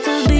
to be